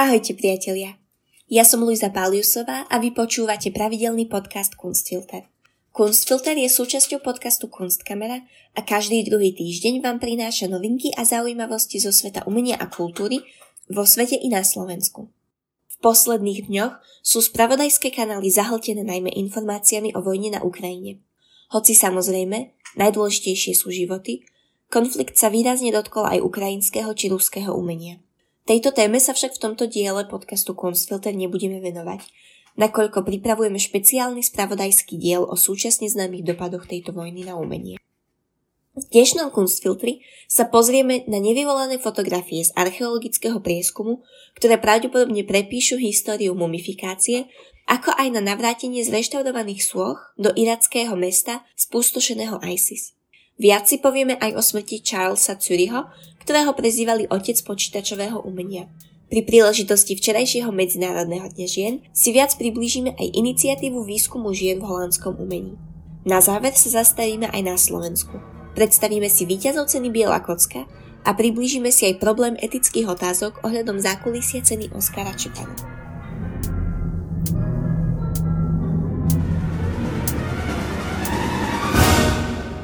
Ahojte priatelia. Ja som Luisa Paliusová a vy počúvate pravidelný podcast Kunstfilter. Kunstfilter je súčasťou podcastu Kunstkamera a každý druhý týždeň vám prináša novinky a zaujímavosti zo sveta umenia a kultúry vo svete i na Slovensku. V posledných dňoch sú spravodajské kanály zahltené najmä informáciami o vojne na Ukrajine. Hoci samozrejme, najdôležitejšie sú životy, konflikt sa výrazne dotkol aj ukrajinského či ruského umenia. Tejto téme sa však v tomto diele podcastu Kunstfilter nebudeme venovať, nakoľko pripravujeme špeciálny spravodajský diel o súčasne známych dopadoch tejto vojny na umenie. V dnešnom Kunstfiltri sa pozrieme na nevyvolané fotografie z archeologického prieskumu, ktoré pravdepodobne prepíšu históriu mumifikácie, ako aj na navrátenie zreštaurovaných sôch do irackého mesta spustošeného ISIS. Viac si povieme aj o smrti Charlesa Curyho, ktorého prezývali otec počítačového umenia. Pri príležitosti včerajšieho Medzinárodného dňa žien si viac priblížime aj iniciatívu výskumu žien v holandskom umení. Na záver sa zastavíme aj na Slovensku. Predstavíme si víťazov ceny Biela kocka a priblížime si aj problém etických otázok ohľadom zákulisia ceny Oscara Čepana.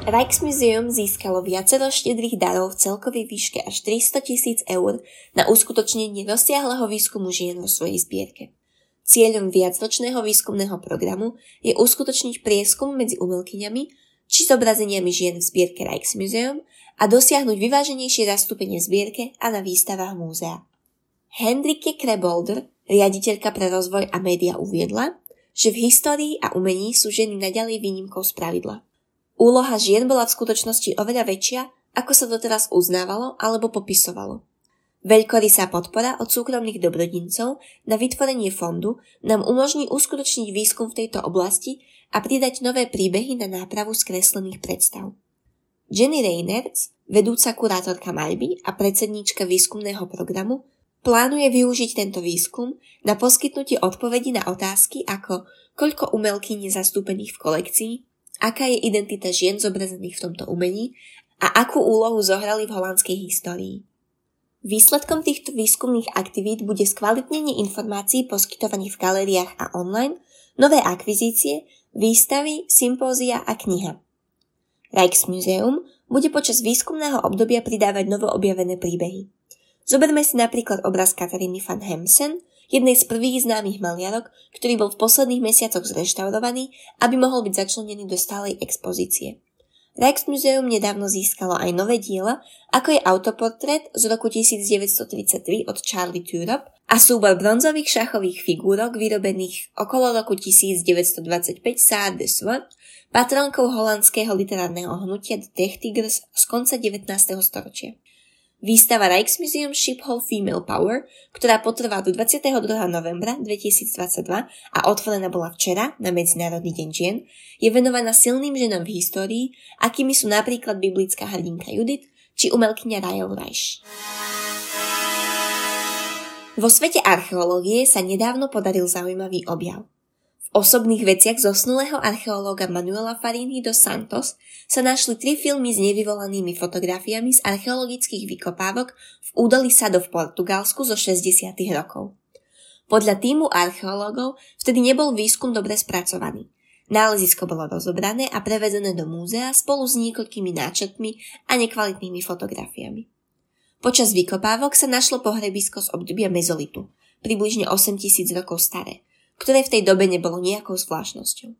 Rijksmuseum získalo viacero štedrých darov v celkovej výške až 300 tisíc eur na uskutočnenie rozsiahleho výskumu žien vo svojej zbierke. Cieľom viacročného výskumného programu je uskutočniť prieskum medzi umelkyňami či zobrazeniami žien v zbierke Rijksmuseum a dosiahnuť vyváženejšie zastúpenie zbierke a na výstavách múzea. Hendrike Krebolder, riaditeľka pre rozvoj a média uviedla, že v histórii a umení sú ženy naďalej výnimkou z pravidla. Úloha žien bola v skutočnosti oveľa väčšia, ako sa doteraz uznávalo alebo popisovalo. Veľkorysá podpora od súkromných dobrodincov na vytvorenie fondu nám umožní uskutočniť výskum v tejto oblasti a pridať nové príbehy na nápravu skreslených predstav. Jenny Reynerts, vedúca kurátorka maľby a predsedníčka výskumného programu, plánuje využiť tento výskum na poskytnutie odpovedí na otázky ako koľko umelkyň je zastúpených v kolekcii, aká je identita žien zobrazených v tomto umení a akú úlohu zohrali v holandskej histórii. Výsledkom týchto výskumných aktivít bude skvalitnenie informácií poskytovaných v galériách a online, nové akvizície, výstavy, sympózia a kniha. Rijksmuseum bude počas výskumného obdobia pridávať novo objavené príbehy. Zoberme si napríklad obraz Kataríny van Hemsen, jednej z prvých známych maliarok, ktorý bol v posledných mesiacoch zreštaurovaný, aby mohol byť začlenený do stálej expozície. Rijksmuseum nedávno získalo aj nové diela, ako je autoportrét z roku 1933 od Charlie Turop a súbor bronzových šachových figúrok vyrobených okolo roku 1925 Saad de patronkou holandského literárneho hnutia The Tech Tigers z konca 19. storočia. Výstava Rijksmuseum Hall Female Power, ktorá potrvá do 22. novembra 2022 a otvorená bola včera na Medzinárodný deň žien, je venovaná silným ženám v histórii, akými sú napríklad biblická hrdinka Judith či umelkyňa Rachel Reich. Vo svete archeológie sa nedávno podaril zaujímavý objav – osobných veciach zosnulého archeológa Manuela Farini dos Santos sa našli tri filmy s nevyvolanými fotografiami z archeologických vykopávok v údolí Sado v Portugalsku zo 60. rokov. Podľa týmu archeológov vtedy nebol výskum dobre spracovaný. Nálezisko bolo rozobrané a prevezené do múzea spolu s niekoľkými náčrtmi a nekvalitnými fotografiami. Počas vykopávok sa našlo pohrebisko z obdobia mezolitu, približne 8000 rokov staré, ktoré v tej dobe nebolo nejakou zvláštnosťou.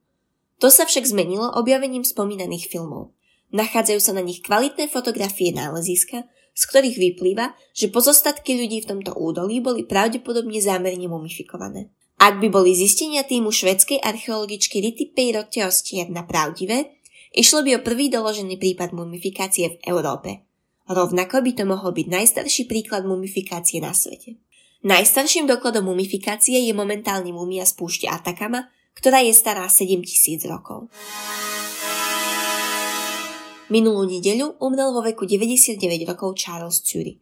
To sa však zmenilo objavením spomínaných filmov. Nachádzajú sa na nich kvalitné fotografie náleziska, z ktorých vyplýva, že pozostatky ľudí v tomto údolí boli pravdepodobne zámerne mumifikované. Ak by boli zistenia týmu švedskej archeologičky Rity Peiroteostier na pravdivé, išlo by o prvý doložený prípad mumifikácie v Európe. Rovnako by to mohol byť najstarší príklad mumifikácie na svete. Najstarším dokladom mumifikácie je momentálne mumia z púšte Atakama, ktorá je stará 7000 rokov. Minulú nedeľu umrel vo veku 99 rokov Charles Curie,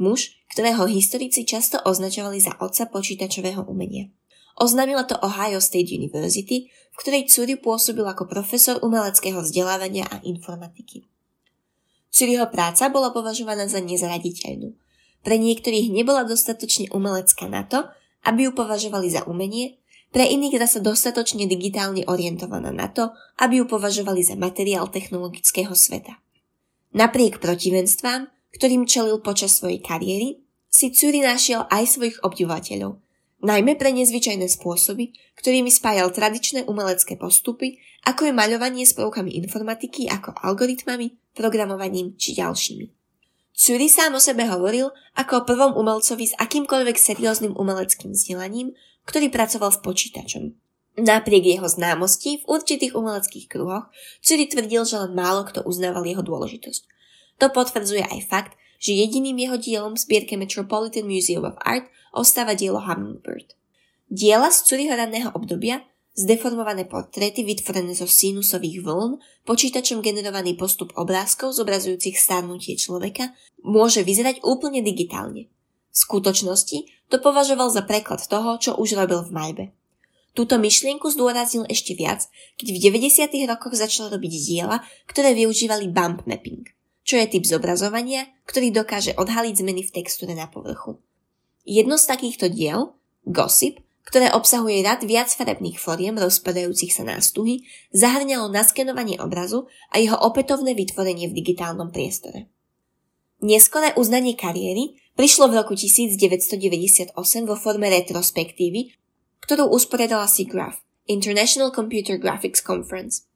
muž, ktorého historici často označovali za otca počítačového umenia. Oznámila to Ohio State University, v ktorej Curie pôsobil ako profesor umeleckého vzdelávania a informatiky. Curieho práca bola považovaná za nezraditeľnú – pre niektorých nebola dostatočne umelecká na to, aby ju považovali za umenie, pre iných zase dostatočne digitálne orientovaná na to, aby ju považovali za materiál technologického sveta. Napriek protivenstvám, ktorým čelil počas svojej kariéry, si Curi našiel aj svojich obdivateľov, najmä pre nezvyčajné spôsoby, ktorými spájal tradičné umelecké postupy, ako je maľovanie s prvkami informatiky ako algoritmami, programovaním či ďalšími. Curi sám o sebe hovoril ako o prvom umelcovi s akýmkoľvek serióznym umeleckým vzdelaním, ktorý pracoval s počítačom. Napriek jeho známosti v určitých umeleckých kruhoch, Curi tvrdil, že len málo kto uznával jeho dôležitosť. To potvrdzuje aj fakt, že jediným jeho dielom v zbierke Metropolitan Museum of Art ostáva dielo Hummingbird. Diela z Curiho ranného obdobia, zdeformované portréty vytvorené zo sinusových vln, počítačom generovaný postup obrázkov zobrazujúcich starnutie človeka, môže vyzerať úplne digitálne. V skutočnosti to považoval za preklad toho, čo už robil v maľbe. Túto myšlienku zdôraznil ešte viac, keď v 90. rokoch začal robiť diela, ktoré využívali bump mapping, čo je typ zobrazovania, ktorý dokáže odhaliť zmeny v textúre na povrchu. Jedno z takýchto diel, Gossip, ktoré obsahuje rad viac farebných foriem rozpadajúcich sa nástuhy, zahrňalo naskenovanie obrazu a jeho opätovné vytvorenie v digitálnom priestore. Neskoré uznanie kariéry prišlo v roku 1998 vo forme retrospektívy, ktorú usporiadala SIGGRAPH, International Computer Graphics Conference.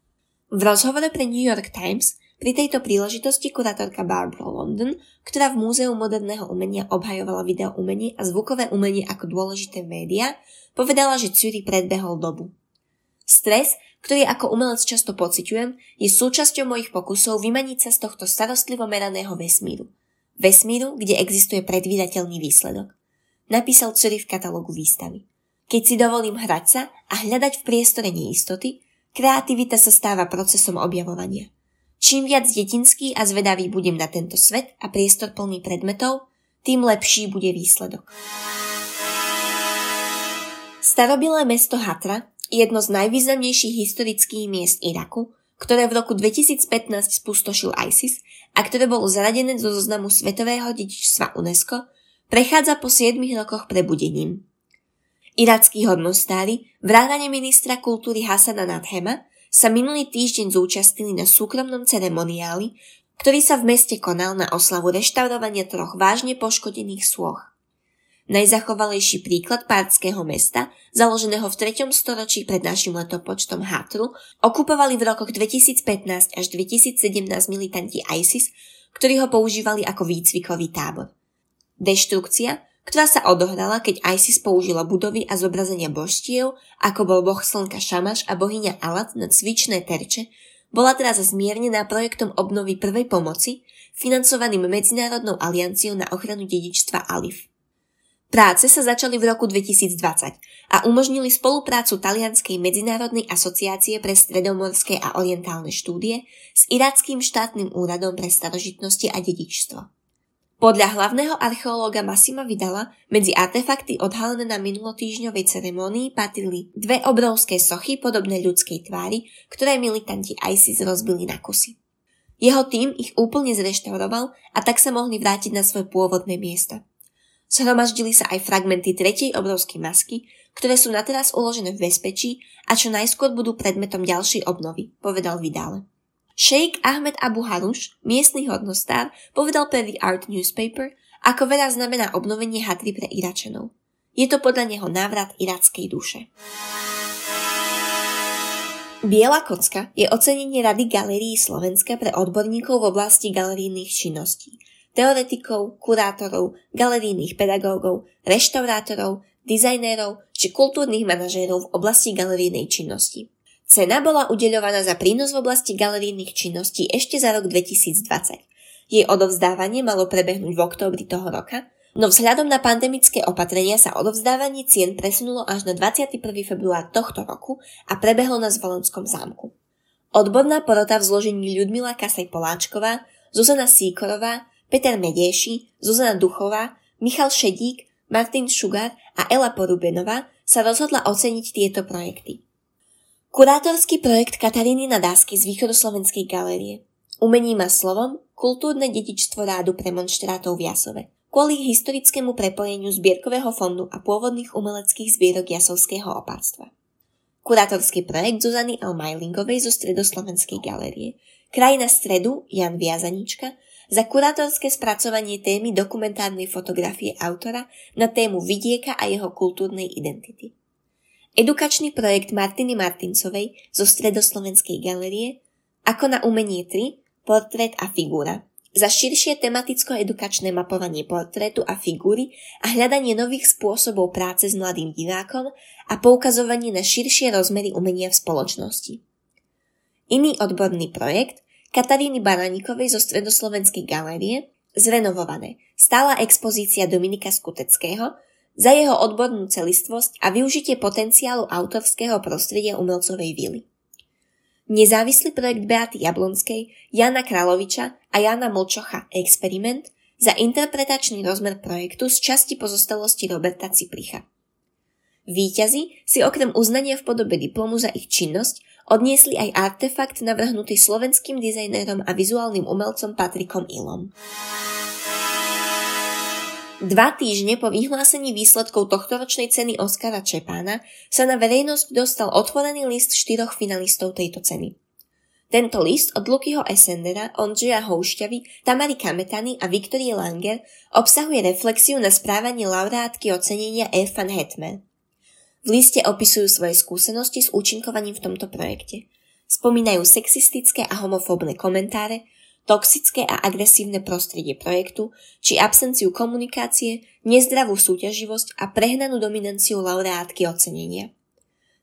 V rozhovore pre New York Times pri tejto príležitosti kurátorka Barbara London, ktorá v Múzeu moderného umenia obhajovala video umenie a zvukové umenie ako dôležité média, povedala, že Curie predbehol dobu. Stres, ktorý ako umelec často pociťujem, je súčasťou mojich pokusov vymaniť sa z tohto starostlivo meraného vesmíru – Vesmíru, kde existuje predvídateľný výsledok. Napísal Curie v katalógu výstavy. Keď si dovolím hrať sa a hľadať v priestore neistoty, kreativita sa stáva procesom objavovania. Čím viac detinský a zvedavý budem na tento svet a priestor plný predmetov, tým lepší bude výsledok. Starobilé mesto Hatra, jedno z najvýznamnejších historických miest Iraku, ktoré v roku 2015 spustošil ISIS a ktoré bolo zaradené do zoznamu Svetového dedičstva UNESCO, prechádza po 7 rokoch prebudením. Irackí hodnostári, vrátane ministra kultúry Hasana Nadhema, sa minulý týždeň zúčastnili na súkromnom ceremoniáli, ktorý sa v meste konal na oslavu reštaurovania troch vážne poškodených sôch. Najzachovalejší príklad pártského mesta, založeného v 3. storočí pred našim letopočtom Hatru, okupovali v rokoch 2015 až 2017 militanti ISIS, ktorí ho používali ako výcvikový tábor. Deštrukcia, ktorá sa odohrala, keď ISIS použila budovy a zobrazenia božstiev, ako bol boh slnka Šamaš a bohyňa Alat na cvičné terče, bola teraz zmiernená projektom obnovy prvej pomoci, financovaným Medzinárodnou alianciou na ochranu dedičstva ALIF. Práce sa začali v roku 2020 a umožnili spoluprácu Talianskej medzinárodnej asociácie pre stredomorské a orientálne štúdie s Irackým štátnym úradom pre starožitnosti a dedičstvo. Podľa hlavného archeológa Massima Vidala medzi artefakty odhalené na minulotýžňovej ceremonii patrili dve obrovské sochy podobné ľudskej tvári, ktoré militanti ISIS rozbili na kusy. Jeho tým ich úplne zreštauroval a tak sa mohli vrátiť na svoje pôvodné miesto. Zhromaždili sa aj fragmenty tretej obrovskej masky, ktoré sú na teraz uložené v bezpečí a čo najskôr budú predmetom ďalšej obnovy, povedal Vidal. Sheikh Ahmed Abu Harush, miestny hodnostár, povedal pre The Art Newspaper, ako veľa znamená obnovenie Hatry pre Iračanov. Je to podľa neho návrat irackej duše. Biela kocka je ocenenie Rady galérií Slovenska pre odborníkov v oblasti galerijných činností – teoretikov, kurátorov, galerijných pedagógov, reštaurátorov, dizajnérov či kultúrnych manažérov v oblasti galerijnej činnosti. Cena bola udeľovaná za prínos v oblasti galerijných činností ešte za rok 2020. Jej odovzdávanie malo prebehnúť v októbri toho roka, no vzhľadom na pandemické opatrenia sa odovzdávanie cien presunulo až na 21. február tohto roku a prebehlo na Zvolenskom zámku. Odborná porota v zložení Ľudmila Kasej-Poláčková, Zuzana Síkorová, Peter Medieši, Zuzana Duchová, Michal Šedík, Martin Šugar a Ela Porubenová sa rozhodla oceniť tieto projekty. Kurátorský projekt Kataríny Nadásky z Východoslovenskej galérie. Umení má slovom kultúrne dedičstvo rádu premonštrátov v Jasove. kvôli historickému prepojeniu zbierkového fondu a pôvodných umeleckých zbierok Jasovského opáctva. Kurátorský projekt Zuzany L. Majlingovej zo Stredoslovenskej galérie, Krajina stredu Jan Viazanička za kurátorské spracovanie témy dokumentárnej fotografie autora na tému vidieka a jeho kultúrnej identity. Edukačný projekt Martiny Martincovej zo Stredoslovenskej galerie Ako na umenie 3, portrét a figúra za širšie tematicko-edukačné mapovanie portrétu a figúry a hľadanie nových spôsobov práce s mladým divákom a poukazovanie na širšie rozmery umenia v spoločnosti. Iný odborný projekt Kataríny Baraníkovej zo Stredoslovenskej galérie zrenovované stála expozícia Dominika Skuteckého za jeho odbornú celistvosť a využitie potenciálu autorského prostredia umelcovej vily. Nezávislý projekt Beaty Jablonskej, Jana Kraloviča a Jana Molčocha Experiment za interpretačný rozmer projektu z časti pozostalosti Roberta Cipricha. Výťazi si okrem uznania v podobe diplomu za ich činnosť odniesli aj artefakt navrhnutý slovenským dizajnérom a vizuálnym umelcom Patrikom Ilom. Dva týždne po vyhlásení výsledkov tohtoročnej ceny Oskara Čepána sa na verejnosť dostal otvorený list štyroch finalistov tejto ceny. Tento list od Lukyho Essendera, Ondřeja Houšťavy, Tamary Kametany a Viktorie Langer obsahuje reflexiu na správanie laureátky ocenenia E. van Hetman. V liste opisujú svoje skúsenosti s účinkovaním v tomto projekte. Spomínajú sexistické a homofóbne komentáre, toxické a agresívne prostredie projektu, či absenciu komunikácie, nezdravú súťaživosť a prehnanú dominanciu laureátky ocenenia.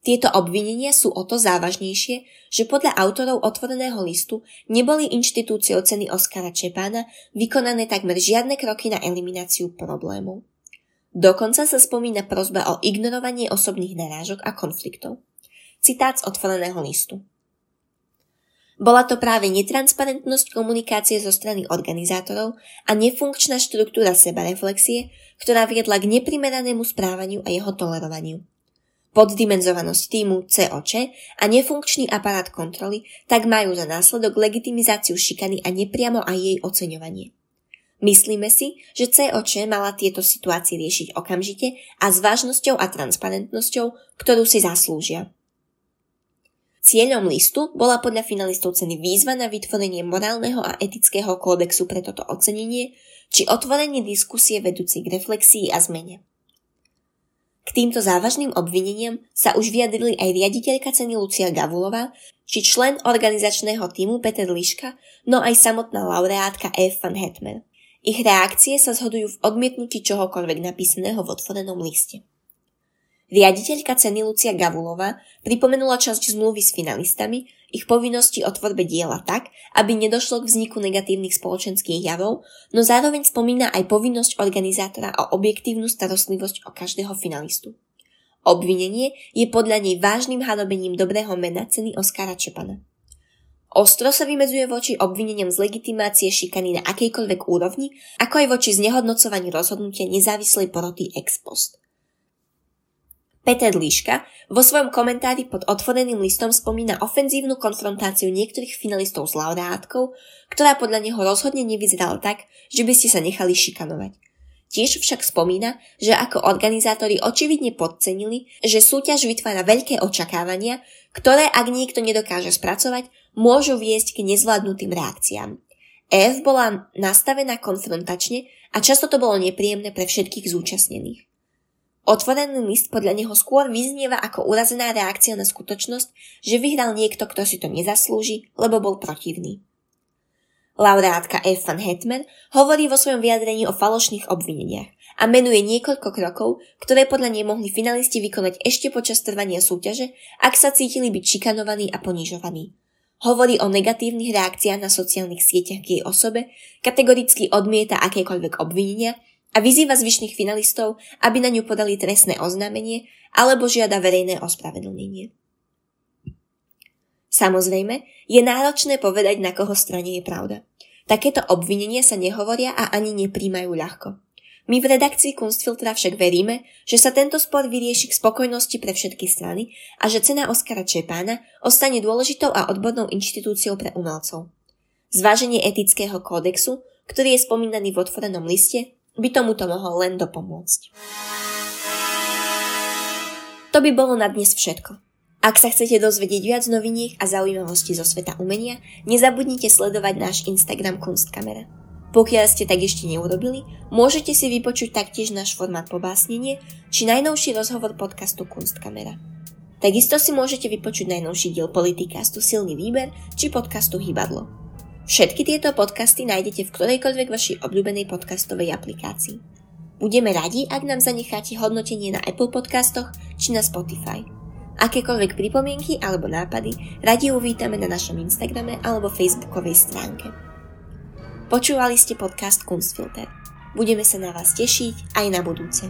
Tieto obvinenia sú o to závažnejšie, že podľa autorov otvoreného listu neboli inštitúciou ceny Oskara Čepána vykonané takmer žiadne kroky na elimináciu problémov. Dokonca sa spomína prozba o ignorovanie osobných narážok a konfliktov. Citát z otvoreného listu. Bola to práve netransparentnosť komunikácie zo strany organizátorov a nefunkčná štruktúra sebareflexie, ktorá viedla k neprimeranému správaniu a jeho tolerovaniu. Poddimenzovanosť týmu COČ a nefunkčný aparát kontroly tak majú za následok legitimizáciu šikany a nepriamo aj jej oceňovanie. Myslíme si, že COČ mala tieto situácie riešiť okamžite a s vážnosťou a transparentnosťou, ktorú si zaslúžia. Cieľom listu bola podľa finalistov ceny výzva na vytvorenie morálneho a etického kódexu pre toto ocenenie, či otvorenie diskusie vedúci k reflexii a zmene. K týmto závažným obvineniam sa už vyjadrili aj riaditeľka ceny Lucia Gavulová, či člen organizačného týmu Peter Liška, no aj samotná laureátka F. van Hetmer. Ich reakcie sa zhodujú v odmietnutí čohokoľvek napísaného v otvorenom liste. Riaditeľka ceny Lucia Gavulová pripomenula časť zmluvy s finalistami, ich povinnosti o tvorbe diela tak, aby nedošlo k vzniku negatívnych spoločenských javov, no zároveň spomína aj povinnosť organizátora o objektívnu starostlivosť o každého finalistu. Obvinenie je podľa nej vážnym hadobením dobrého mena ceny Oskara Čepana. Ostro sa vymedzuje voči obvineniam z legitimácie šikany na akejkoľvek úrovni, ako aj voči znehodnocovaní rozhodnutia nezávislej poroty ex post. Peter Líška vo svojom komentári pod otvoreným listom spomína ofenzívnu konfrontáciu niektorých finalistov s laureátkou, ktorá podľa neho rozhodne nevyzerala tak, že by ste sa nechali šikanovať. Tiež však spomína, že ako organizátori očividne podcenili, že súťaž vytvára veľké očakávania, ktoré ak niekto nedokáže spracovať, môžu viesť k nezvládnutým reakciám. F bola nastavená konfrontačne a často to bolo nepríjemné pre všetkých zúčastnených. Otvorený list podľa neho skôr vyznieva ako urazená reakcia na skutočnosť, že vyhral niekto, kto si to nezaslúži, lebo bol protivný. Laureátka F. van Hetman hovorí vo svojom vyjadrení o falošných obvineniach a menuje niekoľko krokov, ktoré podľa nej mohli finalisti vykonať ešte počas trvania súťaže, ak sa cítili byť šikanovaní a ponižovaní. Hovorí o negatívnych reakciách na sociálnych sieťach k jej osobe, kategoricky odmieta akékoľvek obvinenia a vyzýva zvyšných finalistov, aby na ňu podali trestné oznámenie alebo žiada verejné ospravedlnenie. Samozrejme, je náročné povedať, na koho strane je pravda. Takéto obvinenia sa nehovoria a ani nepríjmajú ľahko. My v redakcii Kunstfiltra však veríme, že sa tento spor vyrieši k spokojnosti pre všetky strany a že cena Oskara Čepána ostane dôležitou a odbornou inštitúciou pre umelcov. Zváženie etického kódexu, ktorý je spomínaný v otvorenom liste, by tomuto mohol len dopomôcť. To by bolo na dnes všetko. Ak sa chcete dozvedieť viac noviniek a zaujímavosti zo sveta umenia, nezabudnite sledovať náš Instagram Kunstkamera. Pokiaľ ste tak ešte neurobili, môžete si vypočuť taktiež náš formát pobásnenie či najnovší rozhovor podcastu Kunstkamera. Takisto si môžete vypočuť najnovší diel politikastu Silný výber či podcastu Hybadlo. Všetky tieto podcasty nájdete v ktorejkoľvek vašej obľúbenej podcastovej aplikácii. Budeme radi, ak nám zanecháte hodnotenie na Apple podcastoch či na Spotify. Akékoľvek pripomienky alebo nápady radi uvítame na našom Instagrame alebo Facebookovej stránke. Počúvali ste podcast Kunstfilter. Budeme sa na vás tešiť aj na budúce.